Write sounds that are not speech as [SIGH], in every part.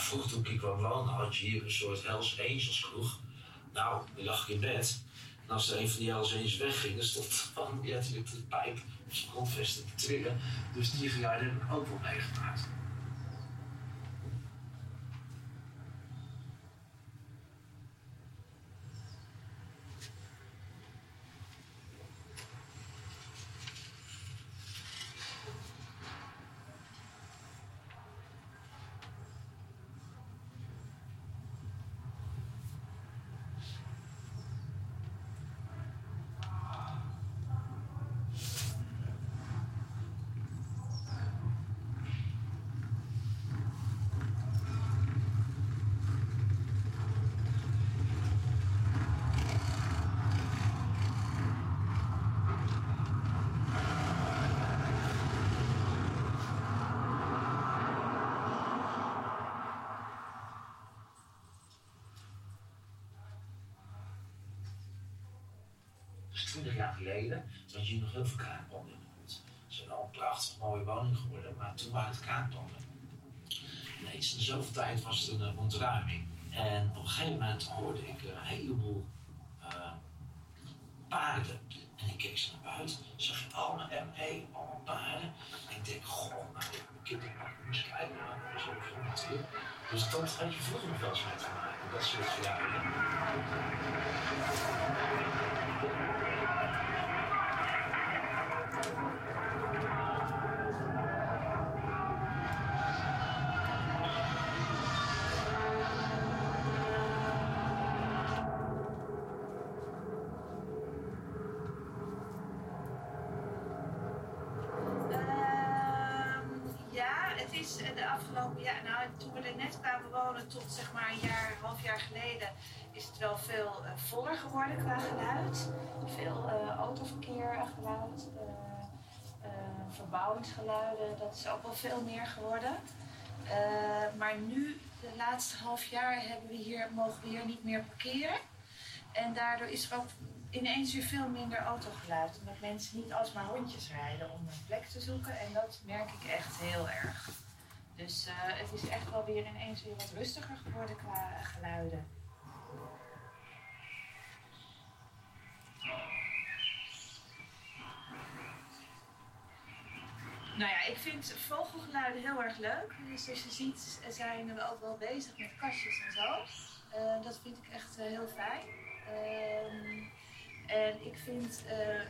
Vroeger toen ik kwam wonen had je hier een soort Hells Angels kroeg. Nou, dan lag ik in bed. En als er een van die Hells Angels wegging, dan stond van ja, natuurlijk de pijp op zijn grondvesten te trillen. Dus die geluiden heb ik ook wel meegemaakt. Dus 20 jaar geleden toen had je nog heel veel kraakpanden in de buurt. Het is wel een prachtig mooie woning geworden, maar toen waren het kraakpanden. Ineens in zoveel tijd was het een ontruiming. En op een gegeven moment hoorde ik een heleboel eh, paarden. En ik keek ze naar buiten, zag je allemaal ME, allemaal paarden. En ik denk, goh, nou, ik heb maar eens kijken naar, zo. Dus dat had je vroeger nog wel eens mee te maken, dat soort geluiden. Qua geluid. Veel eh, autoverkeer geluid, eh, eh, verbouwingsgeluiden, dat is ook wel veel meer geworden. Maar nu, de laatste half jaar, hebben we hier, mogen we hier niet meer parkeren. En daardoor is er ook ineens weer veel minder autogeluid. Omdat mensen niet alsmaar rondjes rijden om een plek te zoeken. En dat merk ik echt heel erg. Dus het is echt wel weer ineens weer wat rustiger geworden qua geluiden. Nou ja, ik vind vogelgeluiden heel erg leuk. Dus zoals je ziet zijn we ook wel bezig met kastjes en zo. Eh, dat vind ik echt eh, heel fijn. Ehm, en ik vind, eh,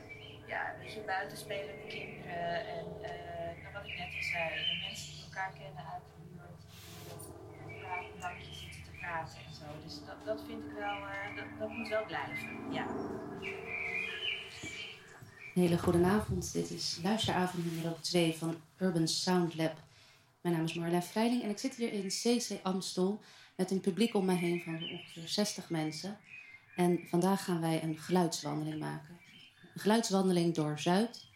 ja, weet je, buiten spelen met kinderen en nou, wat ik net al zei, mensen die elkaar kennen uit de buurt, die zitten te praten en zo. Dus dat, dat vind ik wel, dat moet wel blijven, ja. Een hele goede avond. Dit is luisteravond nummer 2 van Urban Sound Lab. Mijn naam is Marjolein Vrijding en ik zit hier in CC Amstel met een publiek om mij heen van ongeveer 60 mensen. En vandaag gaan wij een geluidswandeling maken. Een geluidswandeling door Zuid.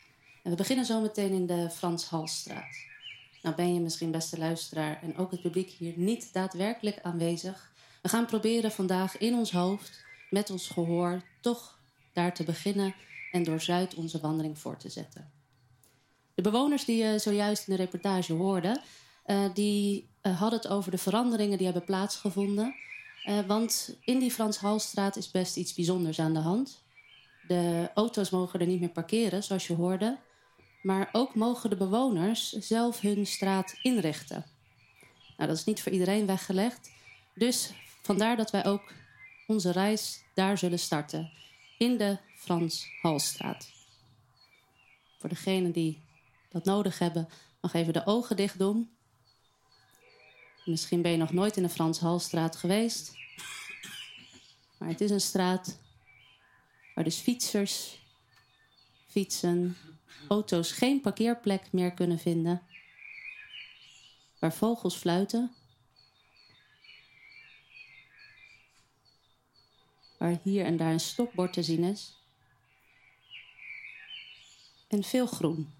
En we beginnen zo meteen in de Frans Halstraat. Nou ben je misschien beste luisteraar en ook het publiek hier niet daadwerkelijk aanwezig. We gaan proberen vandaag in ons hoofd, met ons gehoor, toch daar te beginnen en door Zuid onze wandeling voor te zetten. De bewoners die je zojuist in de reportage hoorde, eh, die eh, hadden het over de veranderingen die hebben plaatsgevonden. Eh, want in die Frans Halstraat is best iets bijzonders aan de hand. De auto's mogen er niet meer parkeren, zoals je hoorde. Maar ook mogen de bewoners zelf hun straat inrichten. Nou, dat is niet voor iedereen weggelegd. Dus vandaar dat wij ook onze reis daar zullen starten. In de Frans Halstraat. Voor degenen die dat nodig hebben, nog even de ogen dicht doen. Misschien ben je nog nooit in de Frans Halstraat geweest. Maar het is een straat waar dus fietsers, fietsen, auto's geen parkeerplek meer kunnen vinden. Waar vogels fluiten. Waar hier en daar een stopbord te zien is en veel groen.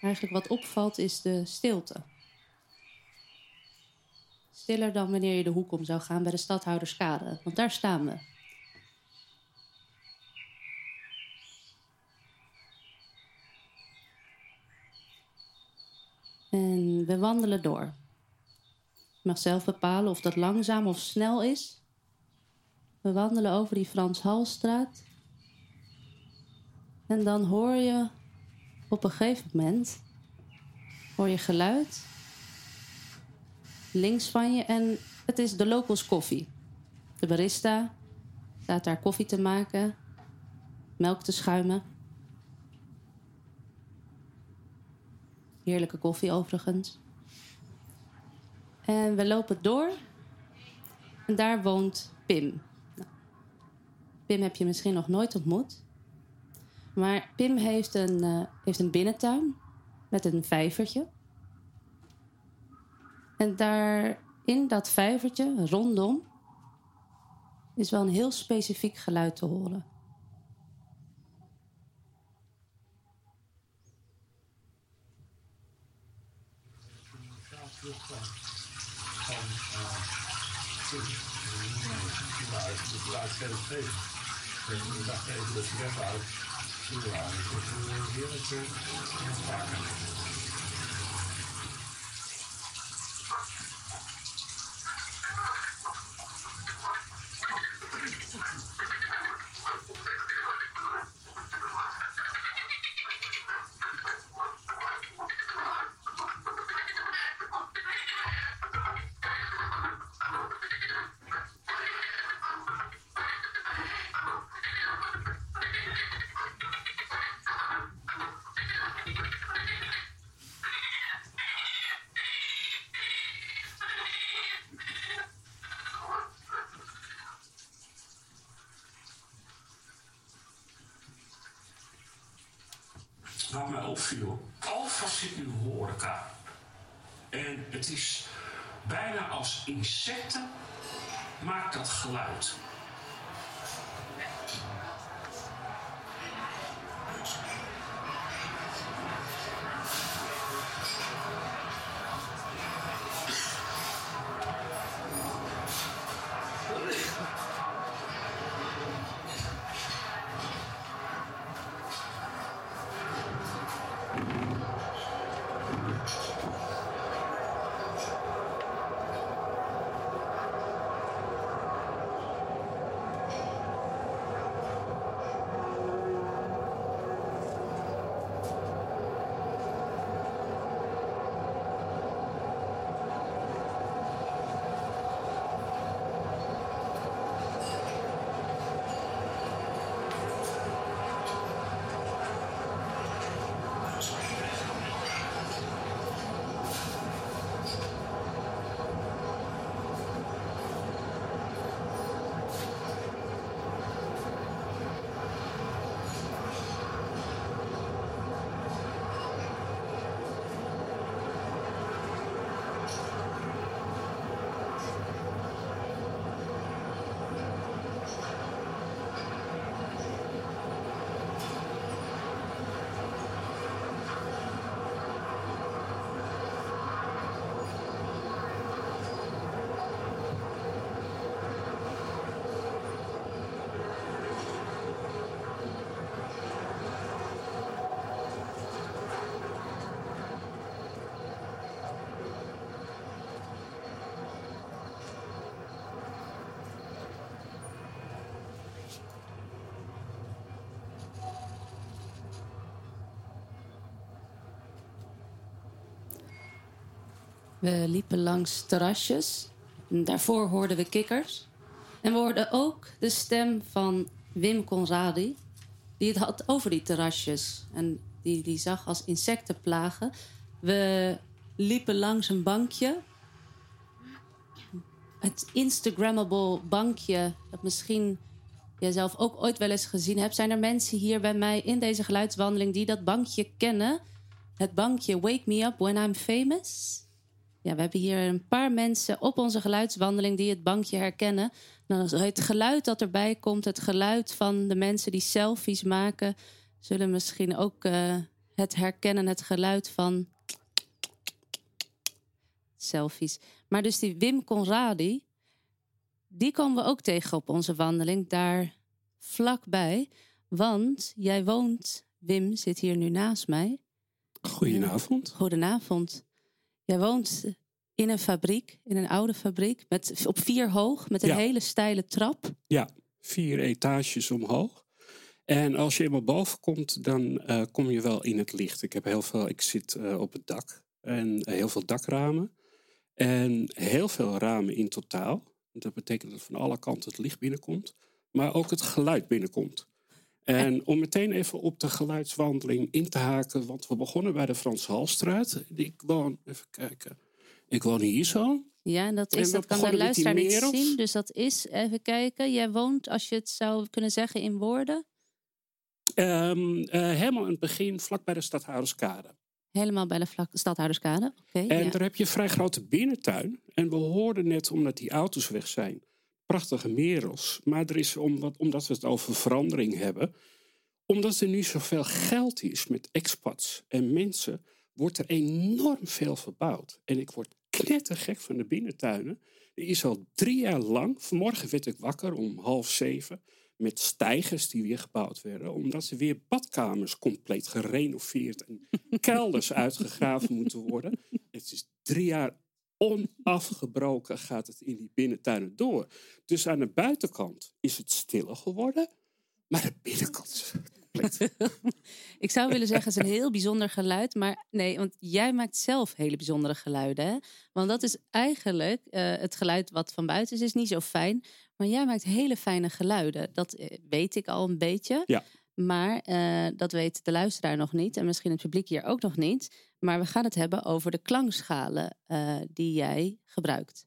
Eigenlijk wat opvalt is de stilte. Stiller dan wanneer je de hoek om zou gaan bij de stadhouderskade, want daar staan we. En we wandelen door. Mag zelf bepalen of dat langzaam of snel is. We wandelen over die Frans Halstraat. En dan hoor je op een gegeven moment hoor je geluid links van je en het is de locals koffie. De barista staat daar koffie te maken, melk te schuimen. Heerlijke koffie overigens. En we lopen door. En daar woont Pim. Nou, Pim heb je misschien nog nooit ontmoet. Maar Pim heeft een, uh, heeft een binnentuin met een vijvertje. En daar in dat vijvertje, rondom, is wel een heel specifiek geluid te horen. Ik dacht even dat je weg waren. Ja, dat is heerlijk vaker. Opviel, alvast zit nu horeca. En het is bijna als insecten maakt dat geluid. We liepen langs terrasjes. En daarvoor hoorden we kikkers. En we hoorden ook de stem van Wim Conradi. Die het had over die terrasjes. En die, die zag als insecten plagen. We liepen langs een bankje. Het Instagrammable bankje. Dat misschien jij zelf ook ooit wel eens gezien hebt. Zijn er mensen hier bij mij in deze geluidswandeling die dat bankje kennen? Het bankje Wake Me Up When I'm Famous. Ja, we hebben hier een paar mensen op onze geluidswandeling die het bankje herkennen. Nou, het geluid dat erbij komt, het geluid van de mensen die selfies maken, zullen misschien ook uh, het herkennen, het geluid van selfies. Maar dus die Wim Conradi, die komen we ook tegen op onze wandeling, daar vlakbij. Want jij woont, Wim zit hier nu naast mij. Goedenavond. Goedenavond. Jij woont in een fabriek, in een oude fabriek, met, op vier hoog, met een Ja. hele steile trap. Ja, vier etages omhoog. En als je eenmaal boven komt, dan eh, kom je wel in het licht. Ik heb heel veel, ik zit eh, op het dak en eh, heel veel dakramen. En heel veel ramen in totaal. Dat betekent dat van alle kanten het licht binnenkomt, maar ook het geluid binnenkomt. En om meteen even op de geluidswandeling in te haken, want we begonnen bij de Frans Halstraat. Ik woon, even kijken, ik woon hier zo. Ja, en dat, is, dat kan de luisteraar niet zien. Dus dat is, even kijken, jij woont, als je het zou kunnen zeggen in woorden, Ehm, eh, helemaal in het begin, vlak bij de Stadhouderskade. helemaal bij de vlak, stadhouderskade. Oké, En ja. daar heb je een vrij grote binnentuin. En we hoorden net, omdat die auto's weg zijn, prachtige merels. Maar er is, omdat, we het over verandering hebben, omdat er nu zoveel geld is met expats en mensen, wordt er enorm veel verbouwd. En ik word knettergek van de binnentuinen. Er is al drie jaar lang, vanmorgen werd ik wakker om half zeven, met stijgers die weer gebouwd werden, omdat er weer badkamers compleet gerenoveerd en kelders [LAUGHS] uitgegraven moeten worden. Het is drie jaar onafgebroken gaat het in die binnentuinen door. Dus aan de buitenkant is het stiller geworden, maar de binnenkant. [LAUGHS] Ik zou willen zeggen, het is een heel bijzonder geluid. Maar nee, want jij maakt zelf hele bijzondere geluiden. Hè? Want dat is eigenlijk eh, het geluid wat van buiten is, is niet zo fijn. Maar jij maakt hele fijne geluiden. Dat eh, weet ik al een beetje. Ja. Maar eh, dat weet de luisteraar nog niet. En misschien het publiek hier ook nog niet. Maar we gaan het hebben over de klankschalen eh, die jij gebruikt.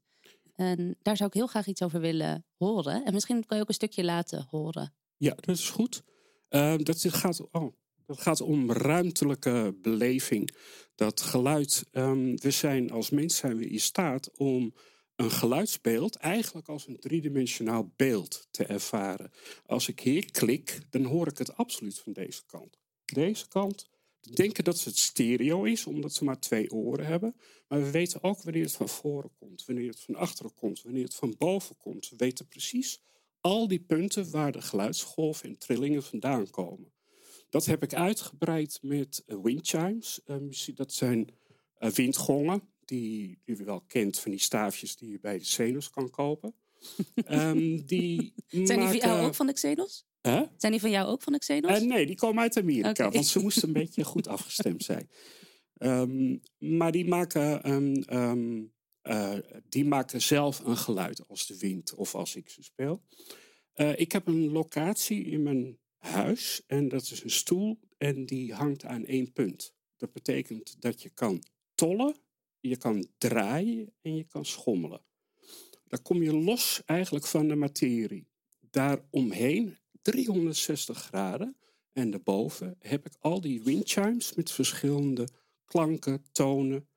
En daar zou ik heel graag iets over willen horen. En misschien kan je ook een stukje laten horen. Ja, dat is goed. Eh, dat, gaat, oh, dat gaat om ruimtelijke beleving. Dat geluid, ehm, we zijn als mens zijn we in staat om een geluidsbeeld eigenlijk als een driedimensionaal beeld te ervaren. Als ik hier klik, dan hoor ik het absoluut van deze kant. Deze kant denken dat het stereo is, omdat ze maar twee oren hebben. Maar we weten ook wanneer het van voren komt, wanneer het van achteren komt, wanneer het van boven komt. We weten precies al die punten waar de geluidsgolven en trillingen vandaan komen. Dat heb ik uitgebreid met eh, windchimes. Eh, dat zijn eh, windgongen, die, die je wel kent van die staafjes die je bij de Cenos kan kopen. [LAUGHS] Ehm, die Zijn die maken- jou ook van de Xenos? Zijn die van jou ook van de Xenos? Eh, nee, die komen uit Amerika, want ze moesten een [LAUGHS] beetje goed afgestemd zijn. Ehm, maar die maken, ehm, eh, die maken zelf een geluid als de wind of als ik ze speel. Eh, ik heb een locatie in mijn huis en dat is een stoel en die hangt aan één punt. Dat betekent dat je kan tollen, je kan draaien en je kan schommelen. Dan kom je los eigenlijk van de materie. Daaromheen 360 graden en daarboven heb ik al die windchimes met verschillende klanken, tonen.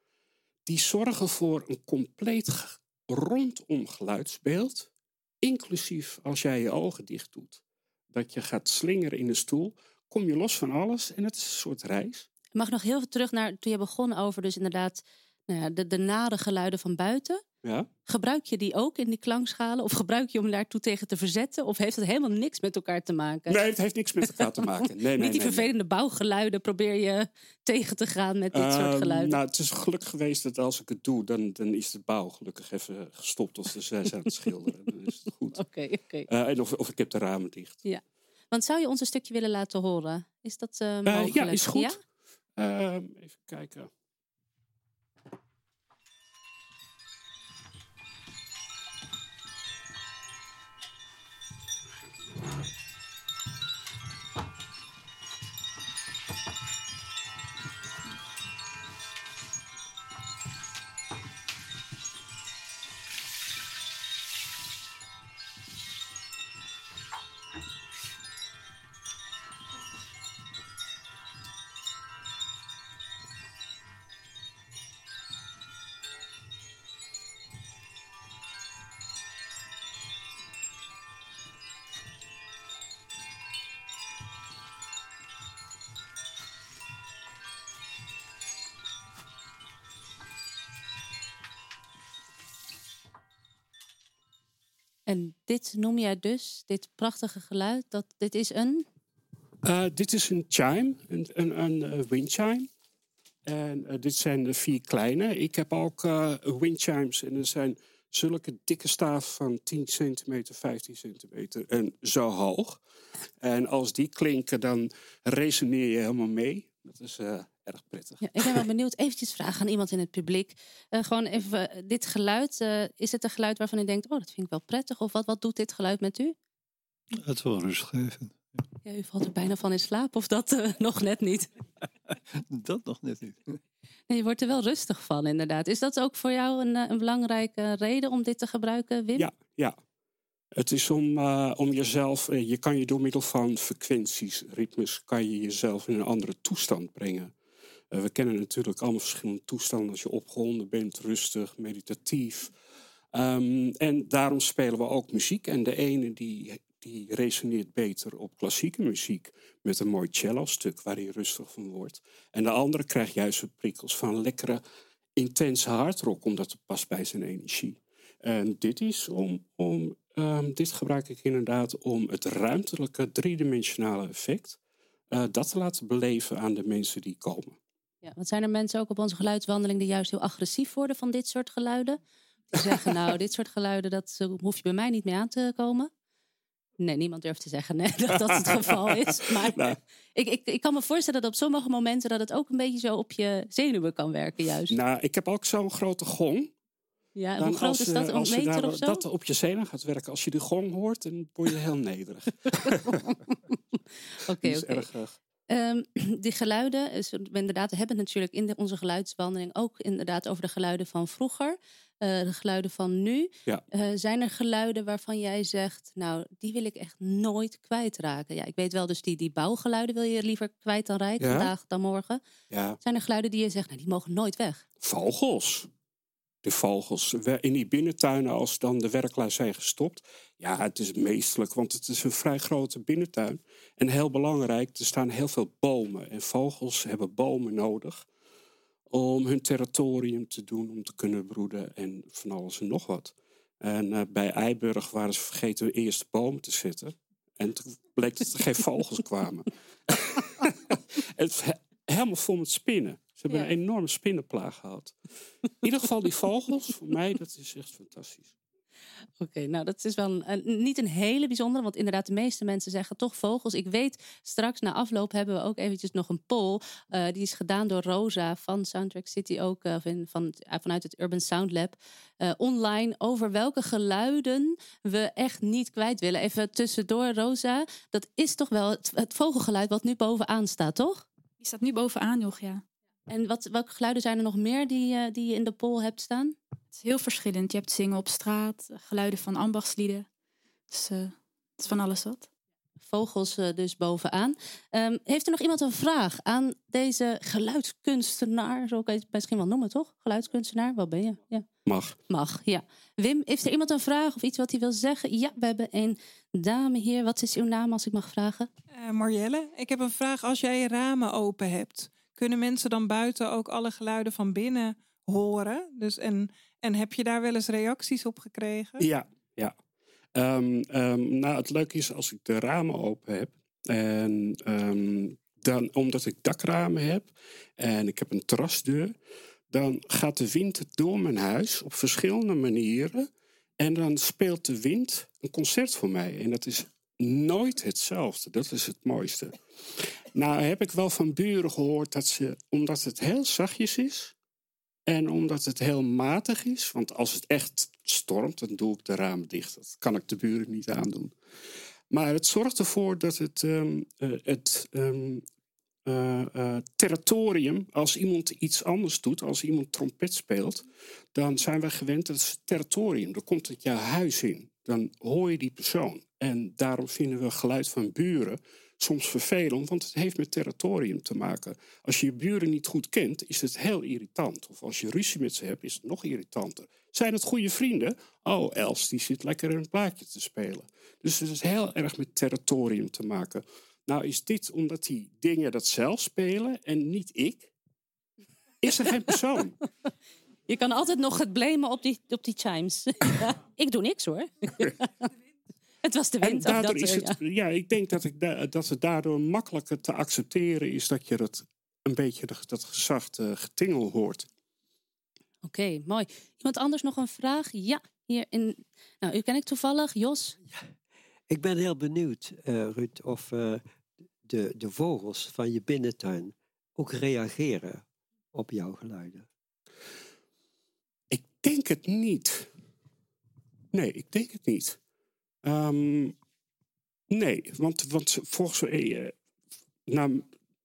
Die zorgen voor een compleet rondom geluidsbeeld. Inclusief als jij je ogen dicht doet. Dat je gaat slingeren in de stoel. Kom je los van alles en het is een soort reis. Ik mag nog heel veel terug naar toen je begon over dus inderdaad nou ja, de, de nare geluiden van buiten. Ja? Gebruik je die ook in die klankschalen? Of gebruik je om daartoe tegen te verzetten? Of heeft het helemaal niks met elkaar te maken? Nee, het heeft niks met elkaar te maken. Nee, [LAUGHS] nee, Niet die nee, nee. vervelende bouwgeluiden probeer je tegen te gaan met dit soort Ehm, geluiden. Nou, het is gelukkig geweest dat als ik het doe, dan, dan is de bouw gelukkig even gestopt. Of ze zijn aan het schilderen. Dan is het goed. [LAUGHS] Oké, oké. Eh, en of, of ik heb de ramen dicht. Want zou je ons een stukje willen laten horen? Is dat eh Eh, mogelijk? ja, is goed. Ja? Ehm, even kijken. Dit noem jij dus, dit prachtige geluid, dat, dit is een... Eh, dit is een chime, een, een, een eh, windchime. En eh, dit zijn de vier kleine. Ik heb ook windchimes en er zijn zulke dikke staaf van 10 centimeter, 15 centimeter en zo hoog. En als die klinken, dan resoneer je helemaal mee. Dat is erg prettig. Ja, ik ben wel benieuwd. Eventjes vragen aan iemand in het publiek. Uh, gewoon even, dit geluid, uh, is het een geluid waarvan u denkt... oh, dat vind ik wel prettig? Of wat, wat doet dit geluid met u? Het is wel rustgevend. Ja, u valt er bijna van in slaap of dat [LAUGHS] nog net niet? [LAUGHS] dat nog net niet. Nee, je wordt er wel rustig van, inderdaad. Is dat ook voor jou een, een belangrijke reden om dit te gebruiken, Wim? Ja, ja. Het is om, uh, om jezelf, je kan je door middel van frequenties, ritmes, kan je jezelf in een andere toestand brengen. Uh, we kennen natuurlijk allemaal verschillende toestanden als je opgewonden bent, rustig, meditatief. Um, en daarom spelen we ook muziek. En de ene die, die resoneert beter op klassieke muziek met een mooi cello-stuk waar hij rustig van wordt. En de andere krijgt juist de prikkels van lekkere, intense hardrock, omdat het past bij zijn energie. En dit is om, om um, dit gebruik ik inderdaad om het ruimtelijke driedimensionale effect uh, dat te laten beleven aan de mensen die komen. Ja, want zijn er mensen ook op onze geluidswandeling die juist heel agressief worden van dit soort geluiden? Die [LAUGHS] zeggen, nou, dit soort geluiden, dat hoef je bij mij niet mee aan te komen. Nee, niemand durft te zeggen nee, [LAUGHS] dat dat het [LAUGHS] geval is. Maar nou. ik, ik, ik kan me voorstellen dat op sommige momenten dat het ook een beetje zo op je zenuwen kan werken juist. Nou, ik heb ook zo'n grote gong. Ja, hoe groot is dat? Een meter daar, of zo? Dat op je zenuwen gaat werken. Als je de gong hoort, dan word je heel nederig. Oké, oké. Um, [CLEARS THROAT] die geluiden, inderdaad, we hebben het natuurlijk in de, onze geluidswandeling ook inderdaad over de geluiden van vroeger. Uh, de geluiden van nu. Ja. Uh, zijn er geluiden waarvan jij zegt, nou, die wil ik echt nooit kwijtraken? Ja, ik weet wel, dus die, die bouwgeluiden wil je liever kwijt dan rijk, Ja. vandaag dan morgen. Ja. Zijn er geluiden die je zegt, nou, die mogen nooit weg? Vogels. De vogels. In die binnentuinen, als dan de werklui zijn gestopt. Ja, het is meestelijk, want het is een vrij grote binnentuin. En heel belangrijk, er staan heel veel bomen. En vogels hebben bomen nodig om hun territorium te doen, om te kunnen broeden en van alles en nog wat. En eh, bij Eiburg waren ze vergeten de eerste bomen te zetten. En toen bleek dat er geen vogels kwamen. [LAUGHS] het helemaal vol met spinnen. Ze hebben Ja. een enorme spinnenplaag gehad. In ieder geval die vogels, voor mij, dat is echt fantastisch. Oké, nou dat is wel een, een- niet een hele bijzondere, want inderdaad de meeste mensen zeggen toch vogels. Ik weet, straks na afloop hebben we ook eventjes nog een poll. eh, die is gedaan door Rosa van Soundtrack City ook, eh, of in, van, eh, vanuit het Urban Sound Lab. eh, online over welke geluiden we echt niet kwijt willen. Even tussendoor, Rosa. Dat is toch wel het, het vogelgeluid wat nu bovenaan staat, toch? Die staat nu bovenaan nog, ja. En wat, welke geluiden zijn er nog meer die, eh, die je in de poll hebt staan? Het is heel verschillend. Je hebt zingen op straat, geluiden van ambachtslieden. Dus eh, het is van alles wat. Vogels eh, dus bovenaan. Ehm, heeft er nog iemand een vraag aan deze geluidskunstenaar? Zo kan je het misschien wel noemen, toch? Geluidskunstenaar, wat ben je? Ja. Mag. Mag, ja. Wim, heeft er iemand een vraag of iets wat hij wil zeggen? Ja, we hebben een dame hier. Wat is uw naam, als ik mag vragen? Eh, Marjelle, ik heb een vraag. Als jij je ramen open hebt, kunnen mensen dan buiten ook alle geluiden van binnen horen? Dus en, en heb je daar wel eens reacties op gekregen? Ja, ja. Ehm, ehm, nou, het leuke is als ik de ramen open heb. En ehm, dan, omdat ik dakramen heb en ik heb een terrasdeur, dan gaat de wind door mijn huis op verschillende manieren. En dan speelt de wind een concert voor mij. En dat is nooit hetzelfde. Dat is het mooiste. Nou heb ik wel van buren gehoord dat ze, omdat het heel zachtjes is, en omdat het heel matig is, want als het echt stormt, dan doe ik de ramen dicht. Dat kan ik de buren niet aandoen. Maar het zorgt ervoor dat het, ehm, eh, het ehm, eh, eh, territorium, als iemand iets anders doet, als iemand trompet speelt, dan zijn we gewend, dat het territorium. Dan komt het jouw huis in. Dan hoor je die persoon. En daarom vinden we geluid van buren soms vervelend, want het heeft met territorium te maken. Als je je buren niet goed kent, is het heel irritant. Of als je ruzie met ze hebt, is het nog irritanter. Zijn het goede vrienden? Oh, Els, die zit lekker een plaatje te spelen. Dus het is heel erg met territorium te maken. Nou is dit omdat die dingen dat zelf spelen en niet ik? Is er geen persoon? [LAUGHS] Je kan altijd nog het blamen op die, op die chimes. [LAUGHS] Ik doe niks hoor. [LAUGHS] het was de En wind. ook daardoor dat, is eh, het, [LAUGHS] ja. ik denk dat, ik da- dat het daardoor makkelijker te accepteren is dat je het een beetje dat, dat gezachte getingel hoort. Oké, mooi. Iemand anders nog een vraag? Ja, hier in. Nou, u ken ik toevallig, Jos. Ik ben heel benieuwd, eh Ruud, of eh, de, de vogels van je binnentuin ook reageren op jouw geluiden. Ik denk het niet. Nee, ik denk het niet. Ehm, nee, want, want volgens eh, naar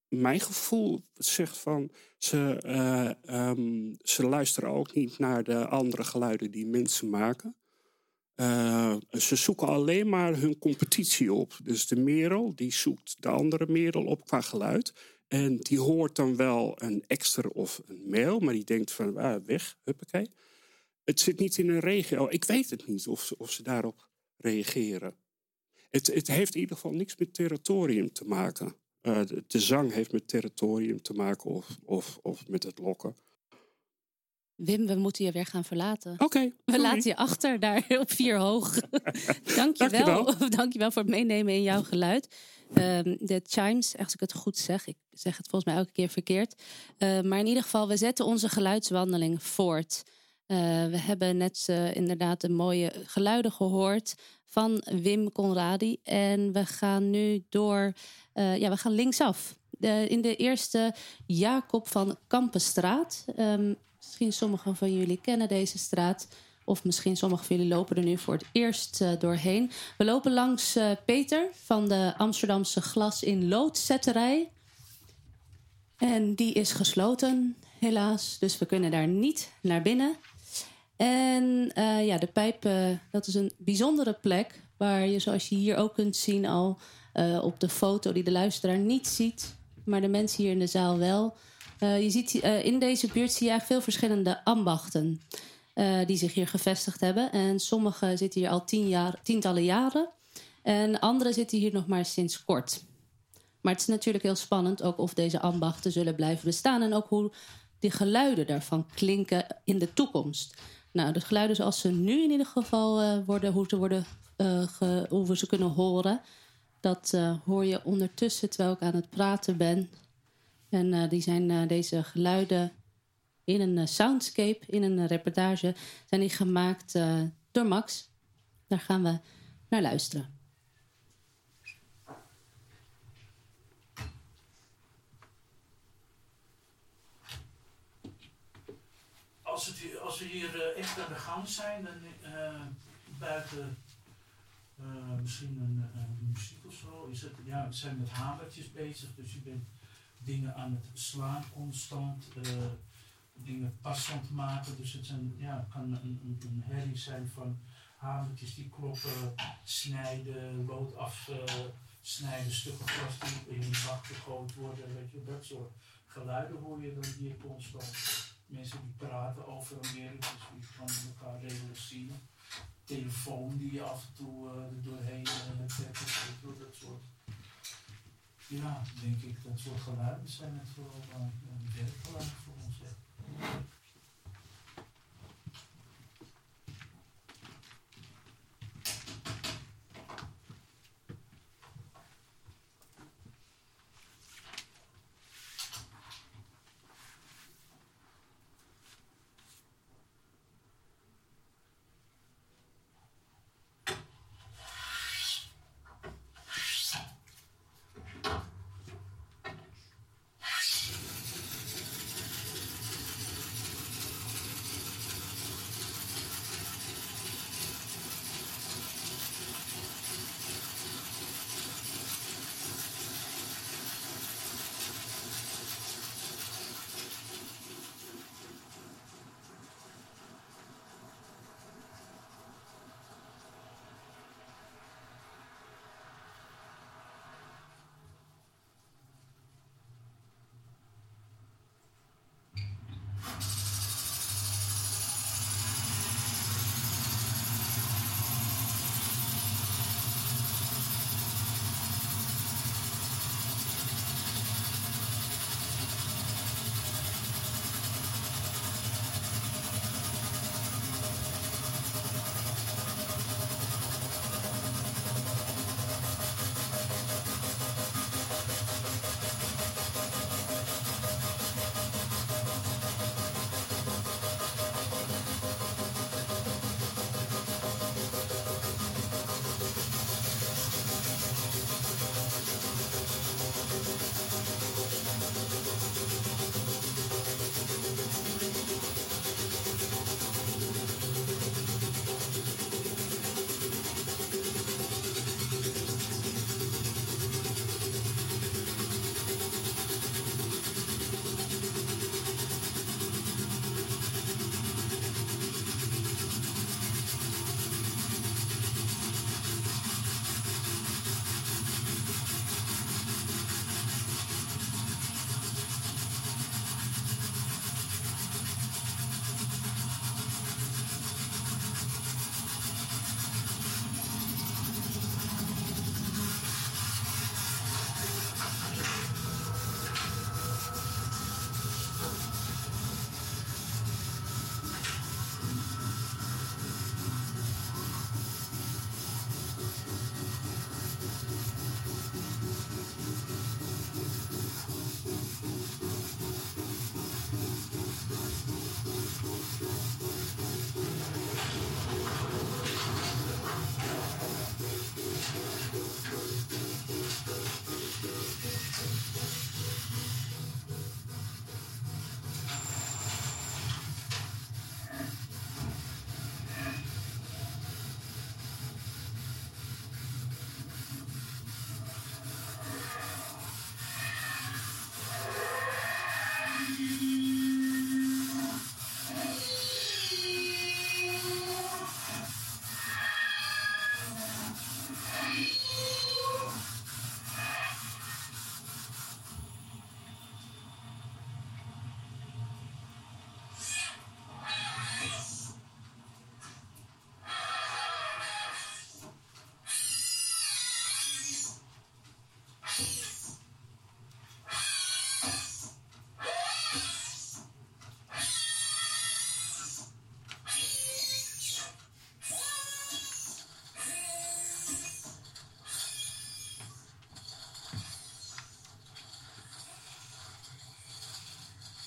mijn gevoel zegt van ze, eh, ehm, ze luisteren ook niet naar de andere geluiden die mensen maken. Eh, ze zoeken alleen maar hun competitie op. Dus de merel die zoekt de andere merel op qua geluid. En die hoort dan wel een extra of een mail, maar die denkt van ah, weg, huppakee. Het zit niet in een regio. Ik weet het niet of of ze daarop reageren. Het, het heeft in ieder geval niks met territorium te maken. Eh, de, de zang heeft met territorium te maken of, of, of met het lokken. Wim, we moeten je weer gaan verlaten. Oké. We laten je achter daar [LAUGHS] op vier hoog. [LAUGHS] Dank je wel. Dankjewel. [LAUGHS] Dank je wel voor het meenemen in jouw geluid. Ehm, de chimes, als ik het goed zeg, ik zeg het volgens mij elke keer verkeerd. Eh, maar in ieder geval, we zetten onze geluidswandeling voort. Eh, we hebben net eh, inderdaad de mooie geluiden gehoord van Wim Conradi. En we gaan nu door, eh, ja, we gaan linksaf. In de eerste Jacob van Kampenstraat. Ehm, misschien sommigen van jullie kennen deze straat. Of misschien sommigen van jullie lopen er nu voor het eerst doorheen. We lopen langs Peter van de Amsterdamse glas in loodzetterij. En die is gesloten, helaas. Dus we kunnen daar niet naar binnen. En eh, ja, de pijp, eh, dat is een bijzondere plek. Waar je, zoals je hier ook kunt zien al eh, op de foto die de luisteraar niet ziet. Maar de mensen hier in de zaal wel. Je ziet in deze buurt zie je eigenlijk veel verschillende ambachten. die zich hier gevestigd hebben. En sommige zitten hier al tien jaar, tientallen jaren. En andere zitten hier nog maar sinds kort. Maar het is natuurlijk heel spannend ook of deze ambachten zullen blijven bestaan. En ook hoe die geluiden daarvan klinken in de toekomst. Nou, de geluiden zoals ze nu in ieder geval eh, worden, hoe, ze worden eh, hoe we ze kunnen horen. Dat eh, hoor je ondertussen terwijl ik aan het praten ben. En die zijn deze geluiden in een soundscape, in een reportage, zijn die gemaakt door Max. Daar gaan we naar luisteren. Als, het, als we hier eh, echt aan de gang zijn, dan eh, buiten eh, misschien een, muziek of zo, is het, ja, we zijn met hamertjes bezig, dus je bent dingen aan het slaan constant, dingen passend maken, dus het zijn, ja, kan een, een, herrie zijn van hamertjes die kloppen, snijden, lood afsnijden, stukken glas die in een bak gegooid worden, weet je, dat soort geluiden hoor je dan hier constant mensen die praten over Amerika, dus die kan elkaar redelijk zien. Telefoon die je af en toe eh, er doorheen trekt, wel, dat soort. Ja, denk ik, dat soort geluiden zijn het vooral uh, werkgeluiden voor ons.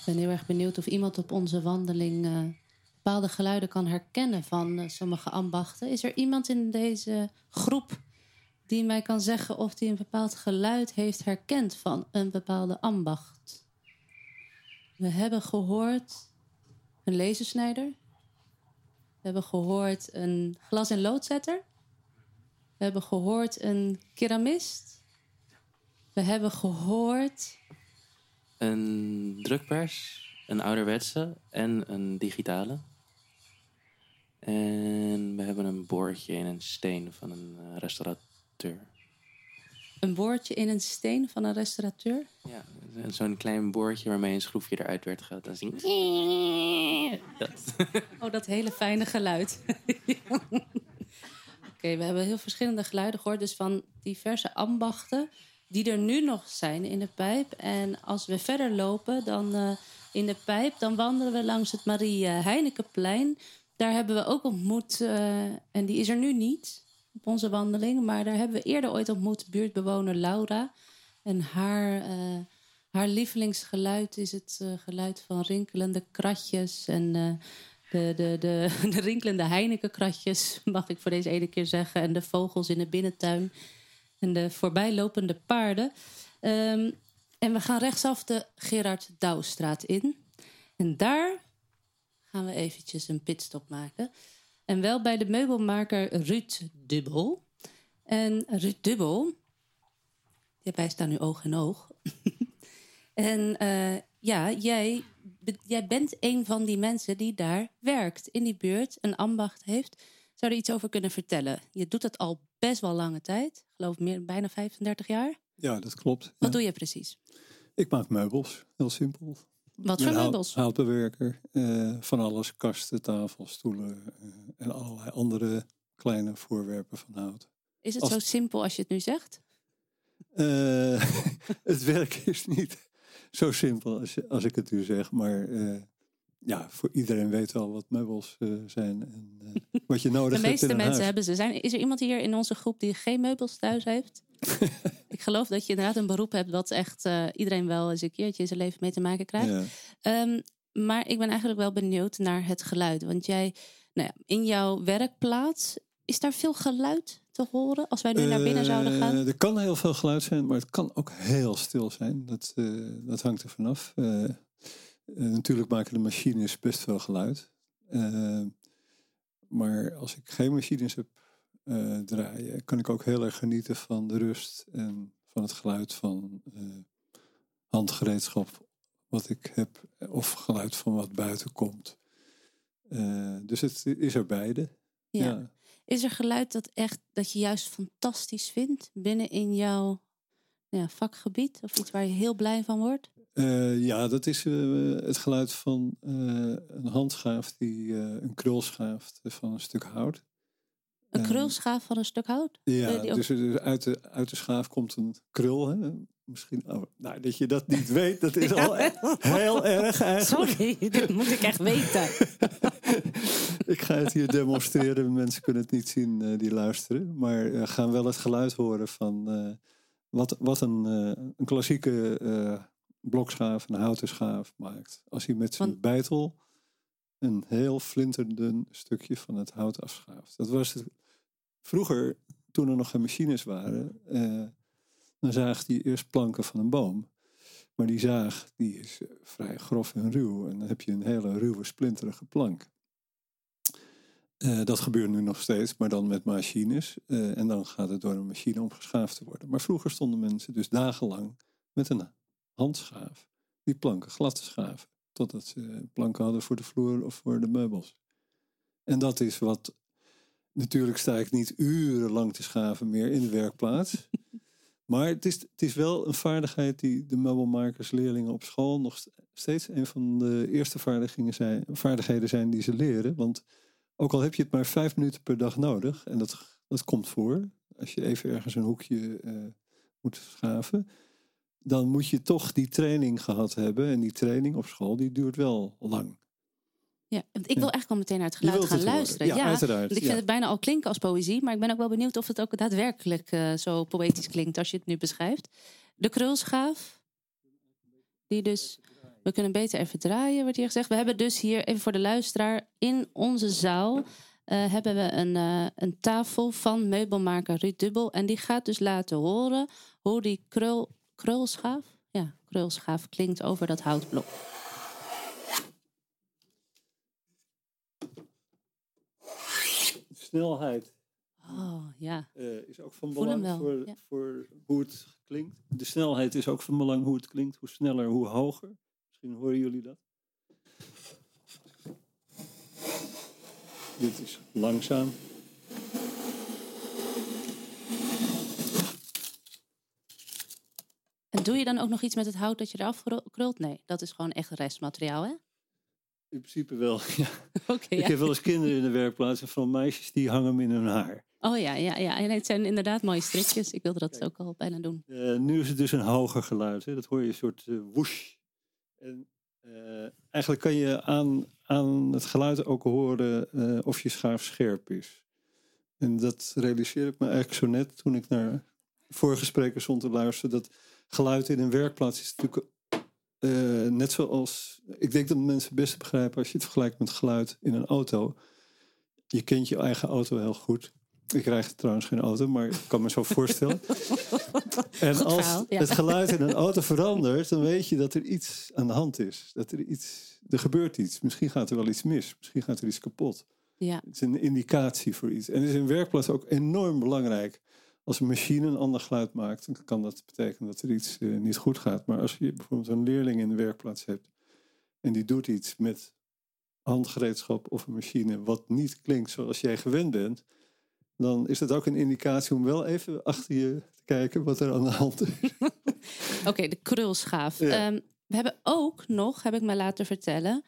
Ben heel erg benieuwd of iemand op onze wandeling eh, bepaalde geluiden kan herkennen van eh, sommige ambachten. Is er iemand in deze groep die mij kan zeggen of die een bepaald geluid heeft herkend van een bepaalde ambacht? We hebben gehoord een lasersnijder. We hebben gehoord een glas- en loodzetter. We hebben gehoord een keramist. We hebben gehoord Een drukpers, een ouderwetse en een digitale. En we hebben een boordje in een steen van een eh, restaurateur. een boordje in een steen van een restaurateur. Ja, zo'n klein boordje waarmee een schroefje eruit werd gehaald. Dan zie Dat. [LAUGHS] Oh, dat hele fijne geluid. [LAUGHS] Oké, we hebben heel verschillende geluiden gehoord. Dus van diverse ambachten die er nu nog zijn in de pijp. En als we verder lopen dan eh, in de pijp, dan wandelen we langs het Marie eh, Heinekenplein. Daar hebben we ook ontmoet, eh, en die is er nu niet op onze wandeling. Maar daar hebben we eerder ooit ontmoet, buurtbewoner Laura. En haar, haar lievelingsgeluid is het geluid van rinkelende kratjes en de, de, de, [LAUGHS] de rinkelende Heinekenkratjes, [LAUGHS] mag ik voor deze ene keer zeggen. En de vogels in de binnentuin en de voorbijlopende paarden. Ehm, en we gaan rechtsaf de Gerard Douwstraat in. En daar gaan we eventjes een pitstop maken. En wel bij de meubelmaker Ruud Dubbel. En Ruud Dubbel, ja, wij staan nu oog in oog. [LAUGHS] en eh, ja, jij, jij bent een van die mensen die daar werkt, in die buurt, een ambacht heeft. Zou je er iets over kunnen vertellen? Je doet dat al best wel lange tijd. Ik geloof meer, bijna 35 jaar. Ja, dat klopt. Wat Ja. doe je precies? Ik maak meubels, heel simpel. Wat voor hout- meubels? Houtbewerker, eh, van alles, kasten, tafels, stoelen eh, en allerlei andere kleine voorwerpen van hout. Is het als- zo simpel als je het nu zegt? Eh, [LAUGHS] het werk is niet zo simpel als, als ik het u zeg, maar ja, voor iedereen weet wel wat meubels eh, zijn en eh, wat je [LAUGHS] nodig De hebt meeste in een mensen huis. hebben ze. Zijn, is er iemand hier in onze groep die geen meubels thuis heeft? [LAUGHS] ik geloof dat je inderdaad een beroep hebt wat echt eh, iedereen wel eens een keertje in zijn leven mee te maken krijgt. Ja. Ehm, maar ik ben eigenlijk wel benieuwd naar het geluid. Want jij, nou ja, in jouw werkplaats, is daar veel geluid te horen als wij nu naar binnen zouden gaan? Er kan heel veel geluid zijn, maar het kan ook heel stil zijn. Dat, dat hangt er vanaf. Eh, natuurlijk maken de machines best veel geluid. Eh, maar als ik geen machines heb eh, draaien, kan ik ook heel erg genieten van de rust en van het geluid van eh, handgereedschap wat ik heb, of geluid van wat buiten komt. Eh, dus het is er beide. Ja. ja. Is er geluid dat, echt, dat je juist fantastisch vindt binnen in jouw ja, vakgebied? Of iets waar je heel blij van wordt? Eh, ja, dat is eh, het geluid van eh, een handschaaf die een krul schaaft van een stuk hout. Een krulschaaf van een stuk hout? Ja, dus er- uit de, uit de schaaf komt een krul. Hè? Misschien, oh, nou, dat je dat niet weet, dat is [LAUGHS] al e- heel erg eigenlijk. Sorry, dit moet ik echt weten. [LAUGHS] Ik ga het hier demonstreren. Mensen kunnen het niet zien die luisteren. Maar gaan wel het geluid horen van wat, wat een, een klassieke blokschaaf, een houten schaaf maakt. Als hij met zijn Want- bijtel een heel flinterdun stukje van het hout afschaaft. Dat was het, vroeger, toen er nog geen machines waren, eh, dan zaag hij eerst planken van een boom. Maar die zaag die is eh, vrij grof en ruw. En dan heb je een hele ruwe, splinterige plank. Eh, dat gebeurt nu nog steeds, maar dan met machines. Eh, en dan gaat het door een machine om geschaafd te worden. Maar vroeger stonden mensen dus dagenlang met een handschaaf die planken glad te schaven. Totdat ze planken hadden voor de vloer of voor de meubels. En dat is wat. Natuurlijk sta ik niet urenlang te schaven meer in de werkplaats. [LAUGHS] Maar het is, het is wel een vaardigheid die de meubelmakersleerlingen op school nog st- steeds een van de eerste vaardigheden zijn, vaardigheden zijn die ze leren. Want ook al heb je het maar vijf minuten per dag nodig, en dat, dat komt voor, als je even ergens een hoekje eh, moet schaven, dan moet je toch die training gehad hebben. En die training op school, die duurt wel lang. Ja, want ik wil echt wel meteen naar het geluid gaan het luisteren. Ja, uiteraard, want ik vind ja. het bijna al klinken als poëzie, maar ik ben ook wel benieuwd of het ook daadwerkelijk eh, zo poëtisch klinkt als je het nu beschrijft. De krulschaaf, die dus We kunnen beter even draaien, wordt hier gezegd. We hebben dus hier, even voor de luisteraar, in onze zaal eh, hebben we een, eh, een tafel van meubelmaker Ruud Dubbel. En die gaat dus laten horen hoe die krul, krulschaaf, ja, krulschaaf klinkt over dat houtblok. Snelheid Oh, ja. eh, is ook van belang voor, ja. voor hoe het klinkt. De snelheid is ook van belang hoe het klinkt. Hoe sneller, hoe hoger. Misschien horen jullie dat. Dit is langzaam. Doe je dan ook nog iets met het hout dat je eraf krul- krult? Nee, dat is gewoon echt restmateriaal, hè? In principe wel, [LAUGHS] ja. [LAUGHS] Oké, Ik heb wel eens kinderen in de werkplaats en van meisjes die hangen hem in hun haar. Oh ja, ja, ja. En het zijn inderdaad mooie strikjes. Ik wilde dat ook al bijna doen. Eh, nu is het dus een hoger geluid. Hè? Dat hoor je een soort eh whoosh. En, eh, eigenlijk kan je aan, aan het geluid ook horen of je schaaf scherp is. En dat realiseer ik me eigenlijk zo net toen ik naar vorige sprekers stond te luisteren. Dat geluid in een werkplaats is natuurlijk eh, net zoals... Ik denk dat mensen het best begrijpen als je het vergelijkt met geluid in een auto. Je kent je eigen auto heel goed. Ik krijg trouwens geen auto, maar ik kan me zo voorstellen. [LAUGHS] En Goed als verhaal, ja. het geluid in een auto verandert, dan weet je dat er iets aan de hand is. Dat er iets, er gebeurt iets. Misschien gaat er wel iets mis. Misschien gaat er iets kapot. Ja. Het is een indicatie voor iets. En het is in werkplaats ook enorm belangrijk. Als een machine een ander geluid maakt, dan kan dat betekenen dat er iets eh, niet goed gaat. Maar als je bijvoorbeeld een leerling in de werkplaats hebt en die doet iets met handgereedschap of een machine wat niet klinkt zoals jij gewend bent, dan is dat ook een indicatie om wel even achter je te kijken wat er aan de hand is. [LAUGHS] Oké, de krulschaaf. Ja. Ehm, we hebben ook nog, heb ik me laten vertellen,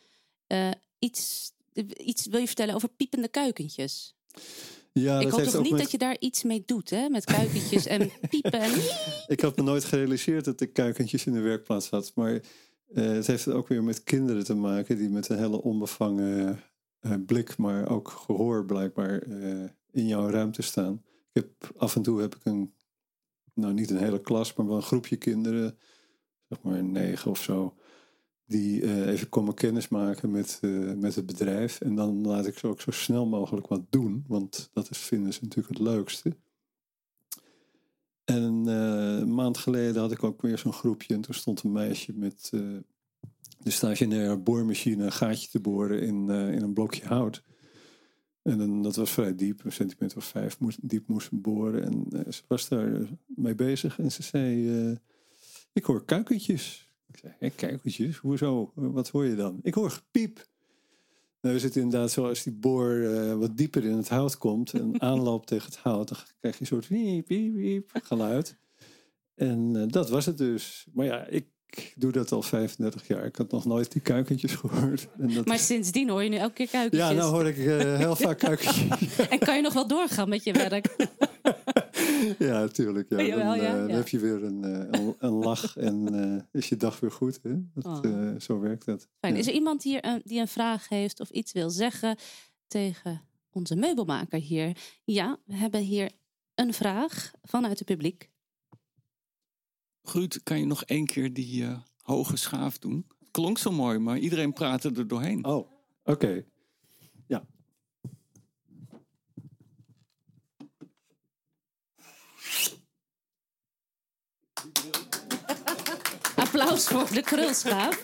eh, iets, iets wil je vertellen over piepende kuikentjes. Ja, ik hoop toch niet met- dat je daar iets mee doet, hè? Met kuikentjes en [LAUGHS] piepen. En... Ik had me nooit gerealiseerd dat ik kuikentjes in de werkplaats had. Maar eh, het heeft ook weer met kinderen te maken die met een hele onbevangen eh, blik, maar ook gehoor blijkbaar eh, in jouw ruimte staan. Ik heb af en toe heb ik een, nou niet een hele klas, maar wel een groepje kinderen, zeg maar negen of zo, die eh, even komen kennismaken met, eh, met het bedrijf. En dan laat ik ze ook zo snel mogelijk wat doen, want dat is, vinden ze natuurlijk het leukste. En eh, een maand geleden had ik ook weer zo'n groepje. En toen stond een meisje met de stationaire boormachine een gaatje te boren in, in een blokje hout. En dan, dat was vrij diep, een centimeter of vijf diep moesten boren. En ze was daar mee bezig en ze zei, ik hoor kuikentjes. Ik zei, "Hé, kuikentjes? Hoezo? Wat hoor je dan? Ik hoor gepiep. Nou is het inderdaad zo, als die boor eh, wat dieper in het hout komt en [LAUGHS] aanloopt tegen het hout, dan krijg je een soort wiep, wiep, wiep geluid. En eh, dat was het dus. Maar ja, ik doe dat al 35 jaar. Ik had nog nooit die kuikentjes gehoord. En dat Maar is- sindsdien hoor je nu elke keer kuikentjes. ja, nou hoor ik eh, heel vaak [LAUGHS] kuikentjes. En kan je nog wel doorgaan met je werk? [LAUGHS] [LAUGHS] ja, natuurlijk. Ja. Dan, Jawel, ja, eh, dan ja. heb je weer een, eh, een, een lach en eh, is je dag weer goed. Hè? Dat, Oh. eh, zo werkt dat. Fijn. Ja. Is er iemand hier een, die een vraag heeft of iets wil zeggen tegen onze meubelmaker hier? Ja, we hebben hier een vraag vanuit het publiek. Ruud, kan je nog één keer die eh, hoge schaaf doen? Het klonk zo mooi, maar iedereen praatte er doorheen. Oh, oké. Applaus voor de krulschaaf.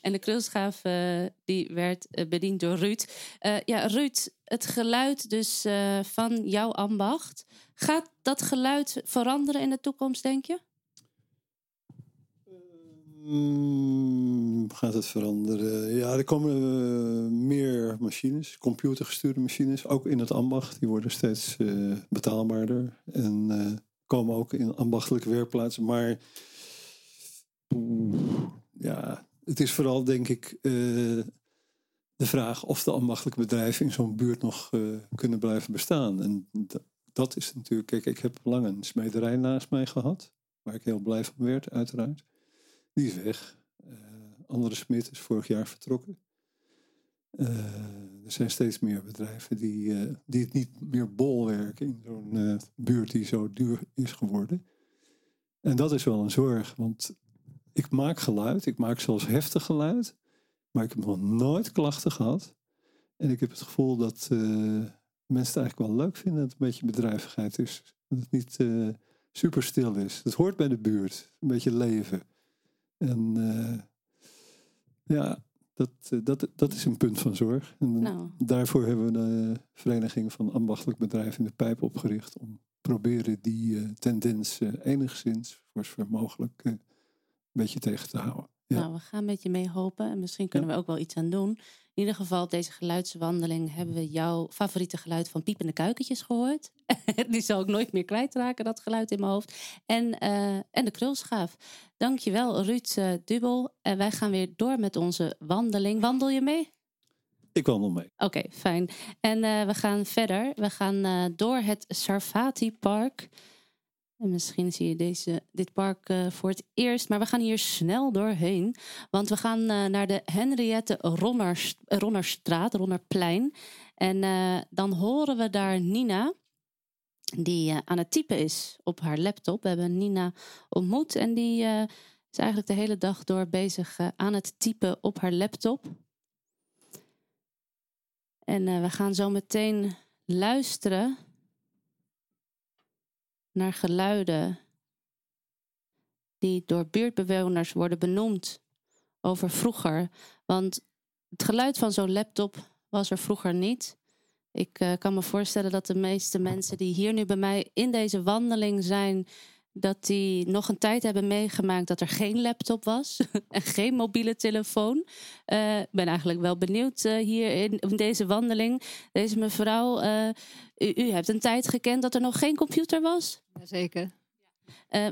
en de krulschaaf eh, die werd eh, bediend door Ruud. Eh, ja, Ruud, het geluid dus eh, van jouw ambacht. Gaat dat geluid veranderen in de toekomst, denk je? Mm, gaat het veranderen? Ja, er komen meer machines, computergestuurde machines, ook in het ambacht. Die worden steeds eh, betaalbaarder en eh, komen ook in ambachtelijke werkplaatsen. Maar ja, het is vooral denk ik eh, de vraag of de ambachtelijke bedrijven in zo'n buurt nog eh, kunnen blijven bestaan. En dat is natuurlijk, kijk, ik heb lang een smederij naast mij gehad, waar ik heel blij van werd, uiteraard. Die is weg. Eh, andere smid is vorig jaar vertrokken. Er zijn steeds meer bedrijven die, die het niet meer bolwerken in zo'n buurt die zo duur is geworden. En dat is wel een zorg, want ik maak geluid, ik maak zelfs heftig geluid, maar ik heb nog nooit klachten gehad. En ik heb het gevoel dat eh, mensen het eigenlijk wel leuk vinden dat het een beetje bedrijvigheid is. Dat het niet eh, super stil is. Het hoort bij de buurt, een beetje leven. En eh, ja, dat, dat, dat is een punt van zorg. En Nou. daarvoor hebben we de Vereniging van Ambachtelijk Bedrijf in de Pijp opgericht. Om proberen die tendens enigszins, voor zover mogelijk, beetje tegen te houden. Ja. Nou, we gaan met je mee hopen en misschien kunnen we ook wel iets aan doen. In ieder geval, op deze geluidswandeling hebben we jouw favoriete geluid van piepende kuikentjes gehoord. [LAUGHS] Die zal ik nooit meer kwijtraken, dat geluid in mijn hoofd. En, eh, en de krulschaaf. Dankjewel, Ruud eh, Dubbel. En wij gaan weer door met onze wandeling. Wandel je mee? Ik wandel mee. Oké, fijn. En eh, we gaan verder. We gaan door het Sarfati Park. En misschien zie je deze, dit park eh, voor het eerst. Maar we gaan hier snel doorheen. Want we gaan eh, naar de Henriette Ronners, eh, Ronnerstraat, Ronnerplein. En eh, dan horen we daar Nina. Die aan het typen is op haar laptop. We hebben Nina ontmoet. En die is eigenlijk de hele dag door bezig aan het typen op haar laptop. En we gaan zo meteen luisteren naar geluiden die door buurtbewoners worden benoemd over vroeger. Want het geluid van zo'n laptop was er vroeger niet. Ik eh, kan me voorstellen dat de meeste mensen die hier nu bij mij in deze wandeling zijn, dat die nog een tijd hebben meegemaakt dat er geen laptop was [LAUGHS] en geen mobiele telefoon. Eh, Ik ben eigenlijk wel benieuwd eh, hier in, in deze wandeling. Deze mevrouw, eh, u, u hebt een tijd gekend dat er nog geen computer was. Jazeker.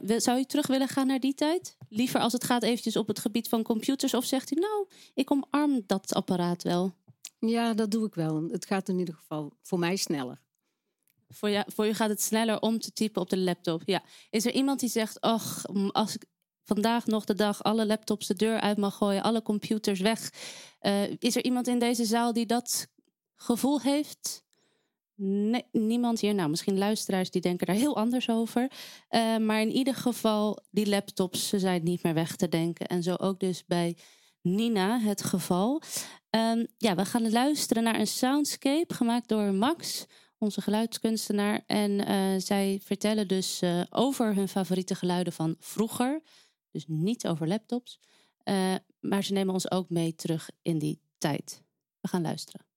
Wil- zou u terug willen gaan naar die tijd? Liever als het gaat eventjes op het gebied van computers? Of zegt u nou, ik omarm dat apparaat wel? Ja, dat doe ik wel. Het gaat in ieder geval voor mij sneller. Voor, jou, u gaat het sneller om te typen op de laptop. Ja. Is er iemand die zegt, ach, als ik vandaag nog de dag alle laptops de deur uit mag gooien, alle computers weg. Eh, is er iemand in deze zaal die dat gevoel heeft? Nee, niemand hier. Nou, misschien luisteraars die denken daar heel anders over. Eh, maar in ieder geval, die laptops, ze zijn niet meer weg te denken. En zo ook dus bij Nina het geval. Ehm, ja, we gaan luisteren naar een soundscape gemaakt door Max onze geluidskunstenaar. En eh, zij vertellen dus eh, over hun favoriete geluiden van vroeger. Dus niet over laptops. Eh, maar ze nemen ons ook mee terug in die tijd. We gaan luisteren.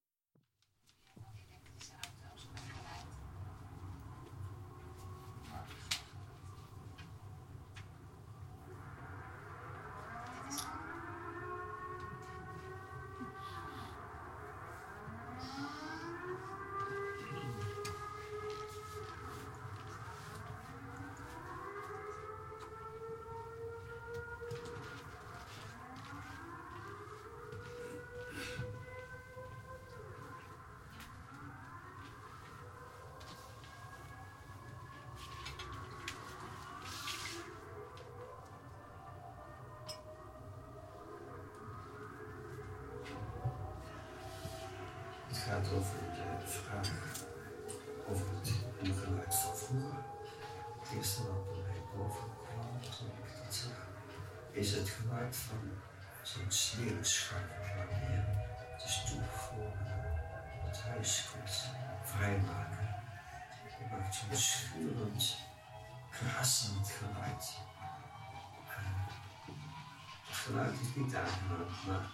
Geluid is niet aangenaam, maar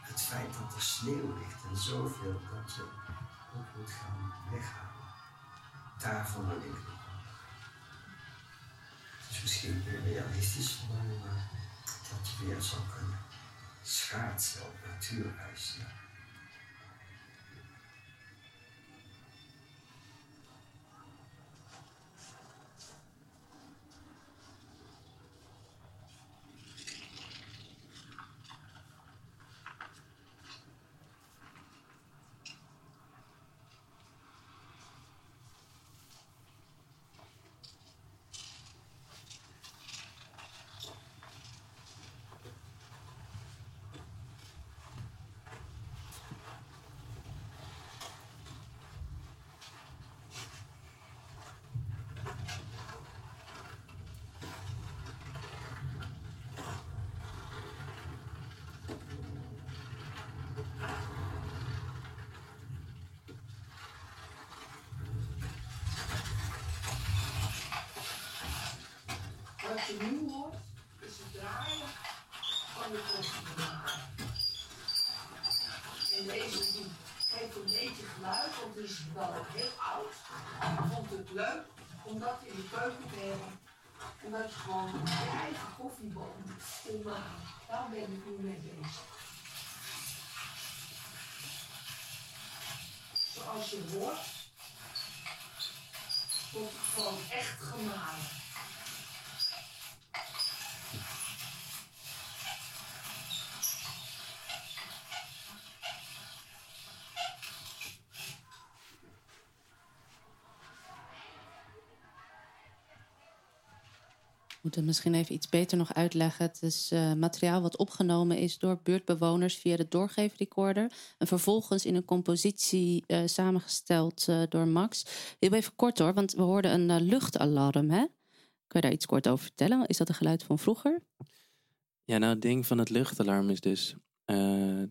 het feit dat er sneeuw ligt en zoveel dat je ook moet gaan weghalen. Daarvan had ik nog. Het is misschien realistisch mij, maar dat je weer zou kunnen schaatsen op natuurreis. Ja. Leuk om dat in de keuken te hebben. Omdat je gewoon je eigen koffieboom kon maken. Daar ben ik nu mee bezig. Zoals je hoort, wordt het gewoon echt gemalen. Moet het misschien even iets beter nog uitleggen. Het is eh, materiaal wat opgenomen is door buurtbewoners via de doorgeefrecorder. En vervolgens in een compositie eh, samengesteld eh, door Max. Heel even kort hoor, want we hoorden een luchtalarm. Hè? Kun je daar iets kort over vertellen? Is dat een geluid van vroeger? Ja, nou, het ding van het luchtalarm is dus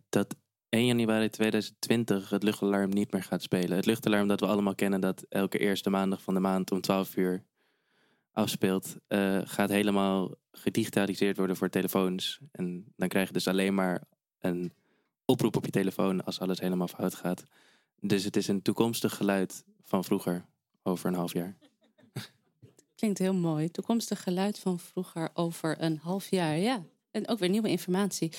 dat 1 januari 2020 het luchtalarm niet meer gaat spelen. Het luchtalarm dat we allemaal kennen, dat elke eerste maandag van de maand om 12 uur afspeelt, eh, gaat helemaal gedigitaliseerd worden voor telefoons. En dan krijg je dus alleen maar een oproep op je telefoon als alles helemaal fout gaat. Dus het is een toekomstig geluid van vroeger, over een half jaar. [LAUGHS] Klinkt heel mooi. Toekomstig geluid van vroeger over een half jaar. Ja, en ook weer nieuwe informatie.